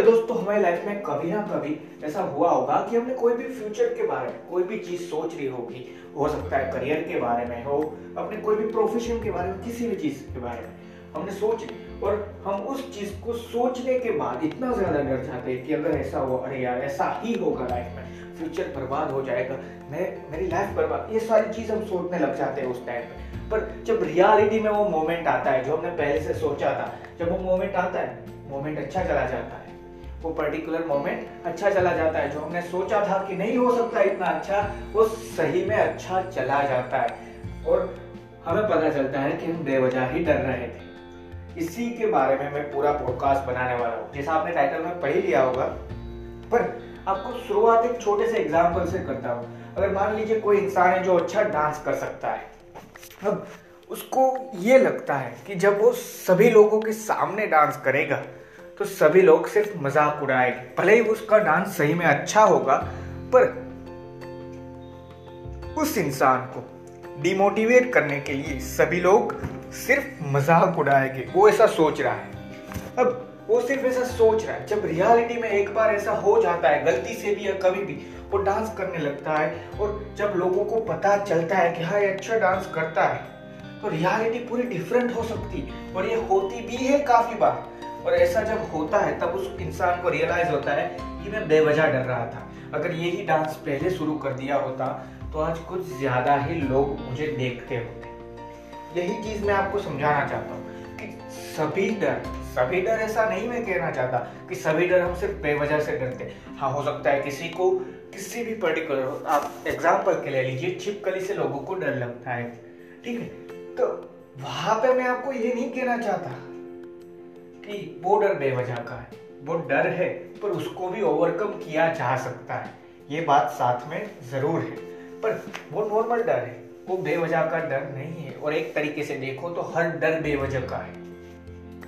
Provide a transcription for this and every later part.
Hello दोस्तों हमारी life में कभी ना कभी ऐसा हुआ होगा कि हमने कोई भी फ्यूचर के बारे में, कोई भी चीज़ सोच रही होगी। हो सकता है करियर के बारे में हो, अपने कोई भी प्रोफेशन के बारे में, किसी भी चीज़ के बारे में। हमने सोच, और हम उस चीज़ को सोचने के बाद इतना ज़्यादा डर जाते हैं कि अगर ऐसा हो, अरे यार, ऐसा ही होगा लाइफ में। फ्यूचर बर्बाद हो जाएगा। मैं, मेरी लाइफ बर्बाद, ये सारी चीज़ हम सोचने लग जाते हैं उस टाइम पे। पर जब रियलिटी में वो मोमेंट आता है, जो हमने पहले से सोचा था, जब वो मोमेंट आता है मोमेंट अच्छा चला जाता है। वो पर्टिकुलर मोमेंट अच्छा चला जाता है। जो हमने सोचा था कि नहीं हो सकता इतना अच्छा वो सही में अच्छा चला जाता है। और हमें पता चलता है कि हम बेवजह ही डर रहे थे। इसी के बारे में मैं पूरा पॉडकास्ट बनाने वाला हूँ। जैसा आपने टाइटल में पढ़ ही लिया होगा। पर आपको शुरुआत एक छोटे से एग्ज़ाम्पल से करता हूँ। अगर मान लीजिए कोई इंसान है जो अच्छा डांस कर सकता है। अब उसको ये लगता है कि जब वो सभी लोगों के सामने डांस करेगा तो सभी लोग सिर्फ़ मज़ाक उड़ाएँगे। भले ही उसका डांस सही में अच्छा होगा, पर उस इंसान को डिमोटिवेट करने के लिए सभी लोग सिर्फ़ मज़ाक उड़ाएँगे। वो ऐसा सोच रहा है। अब वो सिर्फ़ ऐसा सोच रहा है। जब रियलिटी में एक बार ऐसा हो जाता है, गलती से भी या कभी भी, वो डांस करने लगता है और जब लोगों को पता चलता है कि हाँ ये अच्छा डांस करता है तो रियलिटी पूरी डिफरेंट हो सकती है। और ये होती भी है काफ़ी बार। और ऐसा जब होता है, तब उस इंसान को रियलाइज़ होता है कि मैं बेवजह डर रहा था। अगर यही डांस पहले शुरू कर दिया होता तो आज कुछ ज़्यादा ही लोग मुझे देखते होते। यही चीज़ मैं आपको समझाना चाहता हूँ कि सभी डर सभी डर ऐसा नहीं मैं कहना चाहता कि सभी डर हम सिर्फ़ बेवजह से डरते। हाँ हो सकता है किसी को किसी भी पर्टिकुलर आप एग्ज़ाम्पल के ले लीजिए, छिपकली से लोगों को डर लगता है। ठीक है? तो वहाँ पे मैं आपको ये नहीं कहना चाहता कि वो डर बेवजह का है। वो डर है, पर उसको भी ओवरकम किया जा सकता है। ये बात साथ में ज़रूर है। पर वो नॉर्मल डर है, वो बेवजह का डर नहीं है। और एक तरीके से देखो तो हर डर बेवजह का है।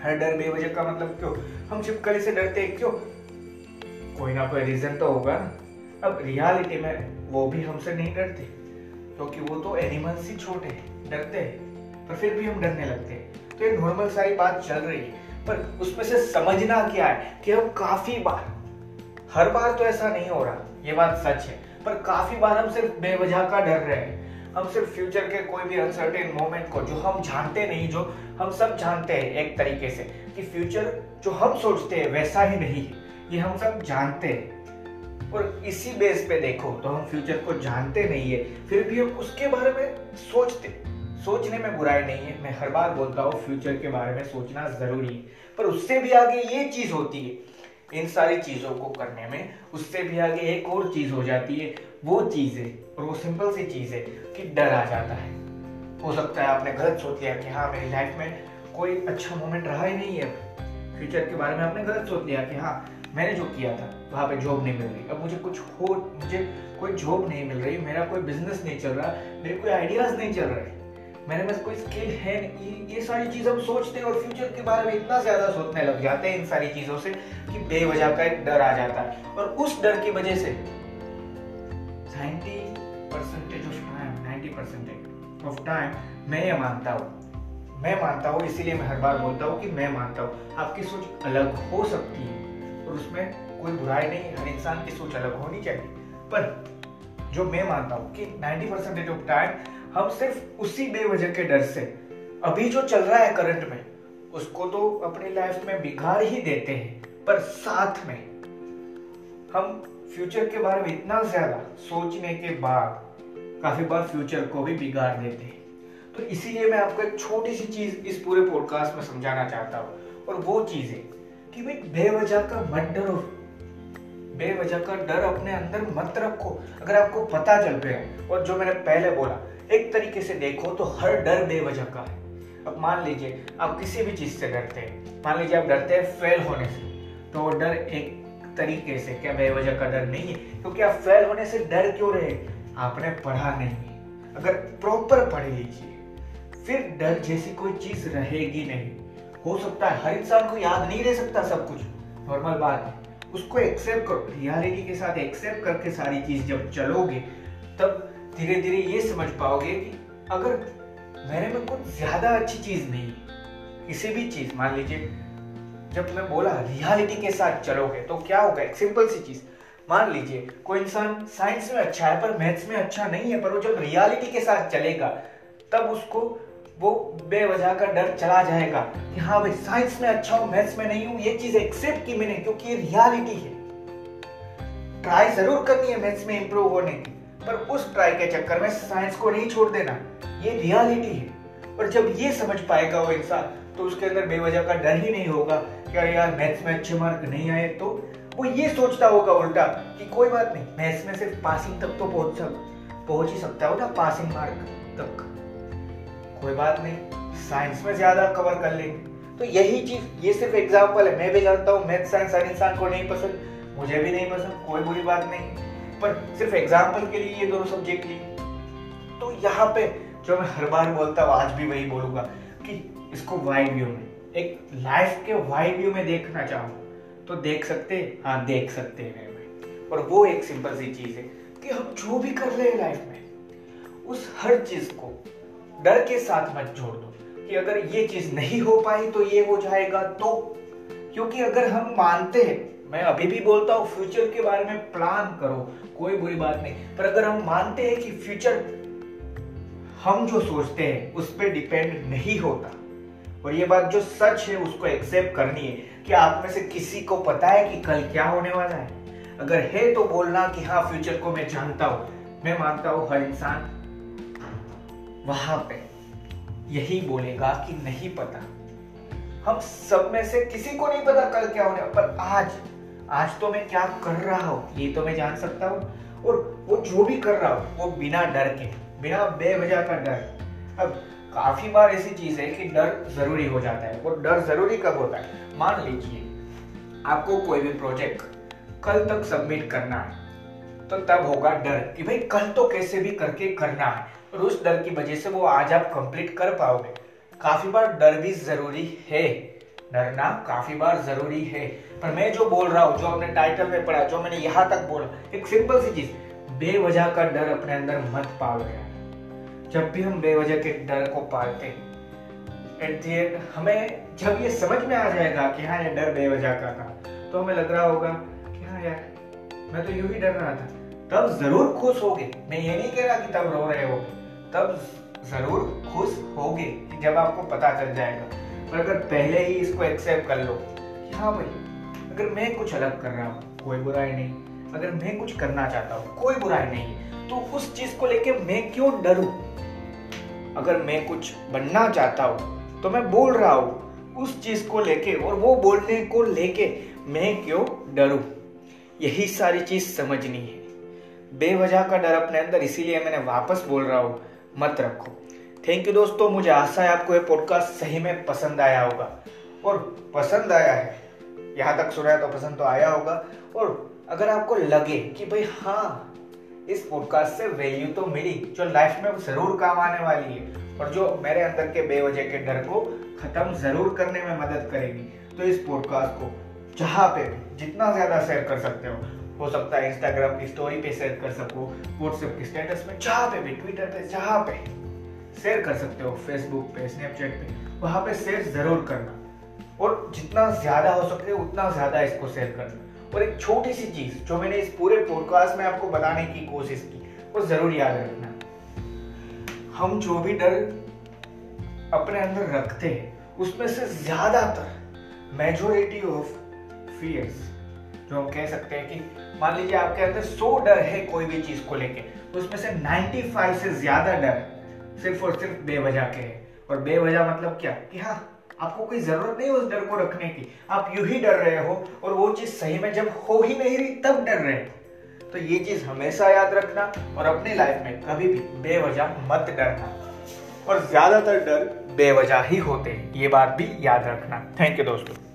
हर डर बेवजह का मतलब क्यों? हम छिपकली से डरते हैं, क्यों? कोई ना कोई रीजन तो होगा ना। अब रियलिटी में वो भी हमसे नहीं डरते, क्योंकि तो वो तो एनिमल्स ही छोटे हैं, डरते हैं, पर फिर भी हम डरने लगते हैं। तो ये नॉर्मल सारी बात चल रही है। पर उसमें से समझना क्या है कि हम काफ़ी बार, हर बार तो ऐसा नहीं हो रहा, ये बात सच है, पर काफ़ी बार हम सिर्फ़ बेवजह का डर रहे हैं। हम सिर्फ़ फ्यूचर के कोई भी अनसर्टेन मोमेंट को, जो हम जानते नहीं, जो हम सब जानते हैं एक तरीके से, कि फ्यूचर जो हम सोचते हैं वैसा ही नहीं है, ये हम सब जानते हैं। और इसी बेस पे देखो तो हम फ्यूचर को जानते नहीं है, फिर भी हम उसके बारे में सोचते सोचने में बुराई नहीं है। मैं हर बार बोलता हूँ फ्यूचर के बारे में सोचना ज़रूरी है। पर उससे भी आगे ये चीज़ होती है, इन सारी चीज़ों को करने में उससे भी आगे एक और चीज़ हो जाती है, वो चीज़ है और वो सिंपल सी चीज़ है कि डर आ जाता है। हो सकता है आपने गलत सोच लिया कि हाँ मेरी लाइफ में कोई अच्छा मोमेंट रहा ही नहीं है फ्यूचर के बारे में आपने गलत सोच लिया कि हाँ मैंने जो किया था, वहाँ पे जॉब नहीं मिल रही। अब मुझे कुछ हो, मुझे कोई जॉब नहीं मिल रही, मेरा कोई बिज़नेस नहीं चल रहा, मेरे कोई आइडियाज़ नहीं चल रहे। मेरे पास कोई स्किल है ये, ये सारी चीज़ हम सोचते हैं और फ्यूचर के बारे में इतना ज़्यादा सोचने लग जाते हैं इन सारी चीज़ों से कि बेवजह का एक डर आ जाता है। और उस डर की वजह से 90 percentage of time 90 percentage of time मैं ये मानता हूँ। मैं मानता हूँ इसीलिए मैं हर बार बोलता हूँ कि मैं मानता हूँ। आपकी सोच अलग हो सकती है और उसमें कोई बुराई नहीं हर इंसान की सोच अलग होनी चाहिए। पर जो मैं मानता हूँ कि 90 परसेंटेज ऑफ़ टाइम हम सिर्फ़ उसी बेवजह के डर से अभी जो चल रहा है करंट में, उसको तो अपनी लाइफ में बिगाड़ ही देते हैं, पर साथ में हम फ्यूचर के बारे में इतना ज़्यादा सोचने के बाद काफ़ी बार फ्यूचर को भी बिगाड़ देते हैं। तो इसीलिए मैं आपको एक छोटी सी चीज़ इस पूरे पॉडकास्ट में समझाना चाहता हूँ, और वो चीज़ है कि भाई बेवजह का मत डरो बेवजह का डर अपने अंदर मत रखो। अगर आपको पता चल गया और जो मैंने पहले बोला, एक तरीके से देखो तो हर डर बेवजह का है। अब मान लीजिए, आप किसी भी चीज़ से डरते हैं। मान लीजिए आप डरते हैं फेल होने से तो डर एक तरीके से क्या बेवजह का डर नहीं है? क्योंकि आप फेल होने से डर क्यों रहे आपने पढ़ा नहीं अगर प्रॉपर पढ़ लीजिए, फिर डर जैसी कोई चीज़ रहेगी नहीं। हो सकता है हर इंसान को याद नहीं रह सकता सब कुछ। नॉर्मल बात है। उसको एक्सेप्ट करो। रियलिटी के साथ एक्सेप्ट करके सारी चीज़ जब चलोगे, तब धीरे धीरे ये समझ पाओगे कि अगर मेरे में कुछ ज़्यादा अच्छी चीज़ नहीं है, किसी भी चीज़, मान लीजिए, जब मैं बोला रियलिटी के साथ चलोगे तो क्या होगा? एक सिंपल सी चीज़। मान लीजिए, कोई इंसान साइंस में अच्छा है, पर मैथ्स में अच्छा नहीं है, पर वो जब रियलिटी के साथ चलेगा, तब उसको वो बेवजह का डर चला जाएगा कि हाँ भाई साइंस में अच्छा हूँ मैथ्स में नहीं हूँ, ये चीज़ एक्सेप्ट की मैंने, क्योंकि ये रियलिटी है। ट्राई ज़रूर करनी है मैथ्स में इंप्रूव होने की, पर उस ट्राई के चक्कर में साइंस को नहीं छोड़ देना, ये रियलिटी है। और जब ये समझ पाएगा वो इंसान तो उसके अंदर बेवजह का डर ही नहीं होगा कि अरे यार मैथ्स में अच्छे मार्क नहीं आए तो वो ये सोचता होगा उल्टा कि कोई बात नहीं मैथ्स में सिर्फ़ पासिंग तक तो पहुँच सक, पहुँच ही सकता हो ना पासिंग मार्क तक। कोई बात नहीं साइंस में ज़्यादा कवर कर लेंगे। तो यही चीज़, ये सिर्फ़ एग्ज़ाम्पल है। मैं भी जानता हूँ मैथ साइंस हर इंसान को नहीं पसंद, मुझे भी नहीं पसंद, कोई बुरी बात नहीं। पर सिर्फ़ एग्ज़ाम्पल के लिए ये दोनों सब्जेक्ट लिए तो यहाँ पे जो मैं हर बार बोलता हूँ, आज भी वही बोलूँगा कि इसको वाइड व्यू में, एक लाइफ के वाइड व्यू में देखना चाहो तो देख सकते हाँ देख सकते हैं और वो एक सिंपल सी चीज़ है कि हम जो भी कर रहे हैं लाइफ में, उस हर चीज़ को डर के साथ मत जोड़ दो कि अगर ये चीज़ नहीं हो पाई तो ये हो जाएगा तो। क्योंकि अगर हम मानते हैं, मैं अभी भी बोलता हूँ फ्यूचर के बारे में प्लान करो, कोई बुरी बात नहीं। पर अगर हम मानते हैं कि फ्यूचर हम जो सोचते हैं, उस पर डिपेंड नहीं होता। और ये बात जो सच है, उसको एक्सेप्ट करनी है कि आप में से किसी को पता है कि कल क्या होने वाला है। अगर है तो बोलना कि हाँ फ्यूचर को मैं जानता हूँ। मैं मानता हूँ हर इंसान वहाँ पे यही बोलेगा कि नहीं पता। हम सब में से किसी को नहीं पता कल क्या होने पर आज आज तो मैं क्या कर रहा हूँ? ये तो मैं जान सकता हूँ। और वो जो भी कर रहा हूँ, वो बिना डर के, बिना बेवजह का डर। अब काफ़ी बार ऐसी चीज़ है कि डर ज़रूरी हो जाता है। वो डर ज़रूरी कब होता है? मान लीजिए, आपको कोई भी प्रोजेक्ट कल तक सबमिट करना है तो तब होगा डर कि भाई कल तो कैसे भी करके करना है। और उस डर की वजह से वो आज आप कंप्लीट कर पाओगे। काफ़ी बार डर भी ज़रूरी है। डरना काफ़ी बार ज़रूरी है। पर मैं जो बोल रहा हूँ, जो अपने टाइटल में पढ़ा, जो मैंने यहाँ तक बोला, एक सिंपल सी चीज़, बेवजह का डर अपने अंदर मत पाल गया जब भी हम बेवजह के डर को पालते एट दी एंड हमें, जब ये समझ में आ जाएगा कि हाँ ये डर बेवजह का था तो हमें लग रहा होगा कि हाँ यार, मैं तो यूँ ही डर रहा था। तब ज़रूर खुश होगे। मैं ये नहीं कह रहा कि तब रो रहे हो तब ज़रूर खुश होगे, जब आपको पता चल जाएगा। पर अगर पहले ही इसको एक्सेप्ट कर लो, कि हाँ भाई, अगर मैं कुछ अलग कर रहा हूँ, कोई बुराई नहीं। अगर मैं कुछ करना चाहता हूँ, कोई बुराई नहीं। तो उस चीज़ को लेके मैं क्यों डरूं? अगर मैं कुछ बनना चाहता हूँ तो मैं बोल रहा हूँ उस चीज़ को लेके, और वो बोलने को लेके मैं क्यों डरू? यही सारी चीज़ समझनी है। बेवजह का डर अपने अंदर, इसीलिए मैंने वापस बोल रहा हूँ मत रखो। थैंक यू दोस्तों, मुझे आशा है आपको ये पॉडकास्ट सही में पसंद आया होगा। और पसंद आया है, यहाँ तक सुना है तो पसंद तो आया होगा। और अगर आपको लगे कि भाई हाँ इस पॉडकास्ट से वैल्यू तो मिली, जो लाइफ में ज़रूर काम आने वाली है, और जो मेरे अंदर के बेवजह के डर को खत्म ज़रूर करने में मदद करेगी तो इस पॉडकास्ट को जहाँ पे भी जितना ज़्यादा शेयर कर सकते हो हो सकता है इंस्टाग्राम की स्टोरी पे शेयर कर सको व्हाट्सएप के स्टेटस में, जहाँ पे भी ट्विटर पे, जहाँ पे शेयर कर सकते हो फेसबुक पे स्नैपचैट पे, वहाँ पे शेयर ज़रूर करना। और जितना ज़्यादा हो सके, उतना ज़्यादा इसको शेयर करना। और एक छोटी सी चीज़, जो मैंने इस पूरे पॉडकास्ट में आपको बताने की कोशिश की, वो ज़रूर याद रखना। हम जो भी डर अपने अंदर रखते हैं, उसमें से ज़्यादातर मेजोरिटी ऑफ़ फियर्स जो हम कह सकते हैं कि मान लीजिए आपके अंदर सौ डर है कोई भी चीज़ को लेके तो उसमें से 95 से ज़्यादा डर सिर्फ़ और सिर्फ़ बेवजह के है। और बेवजह मतलब क्या? कि हाँ आपको कोई ज़रूरत नहीं उस डर को रखने की। आप यूँ ही डर रहे हो और वो चीज़ सही में जब हो ही नहीं रही, तब डर रहे हो। तो ये चीज़ हमेशा याद रखना और अपनी लाइफ में कभी भी बेवजह मत डरना। और ज़्यादातर डर बेवजह ही होते हैं, ये बात भी याद रखना। थैंक यू दोस्तों।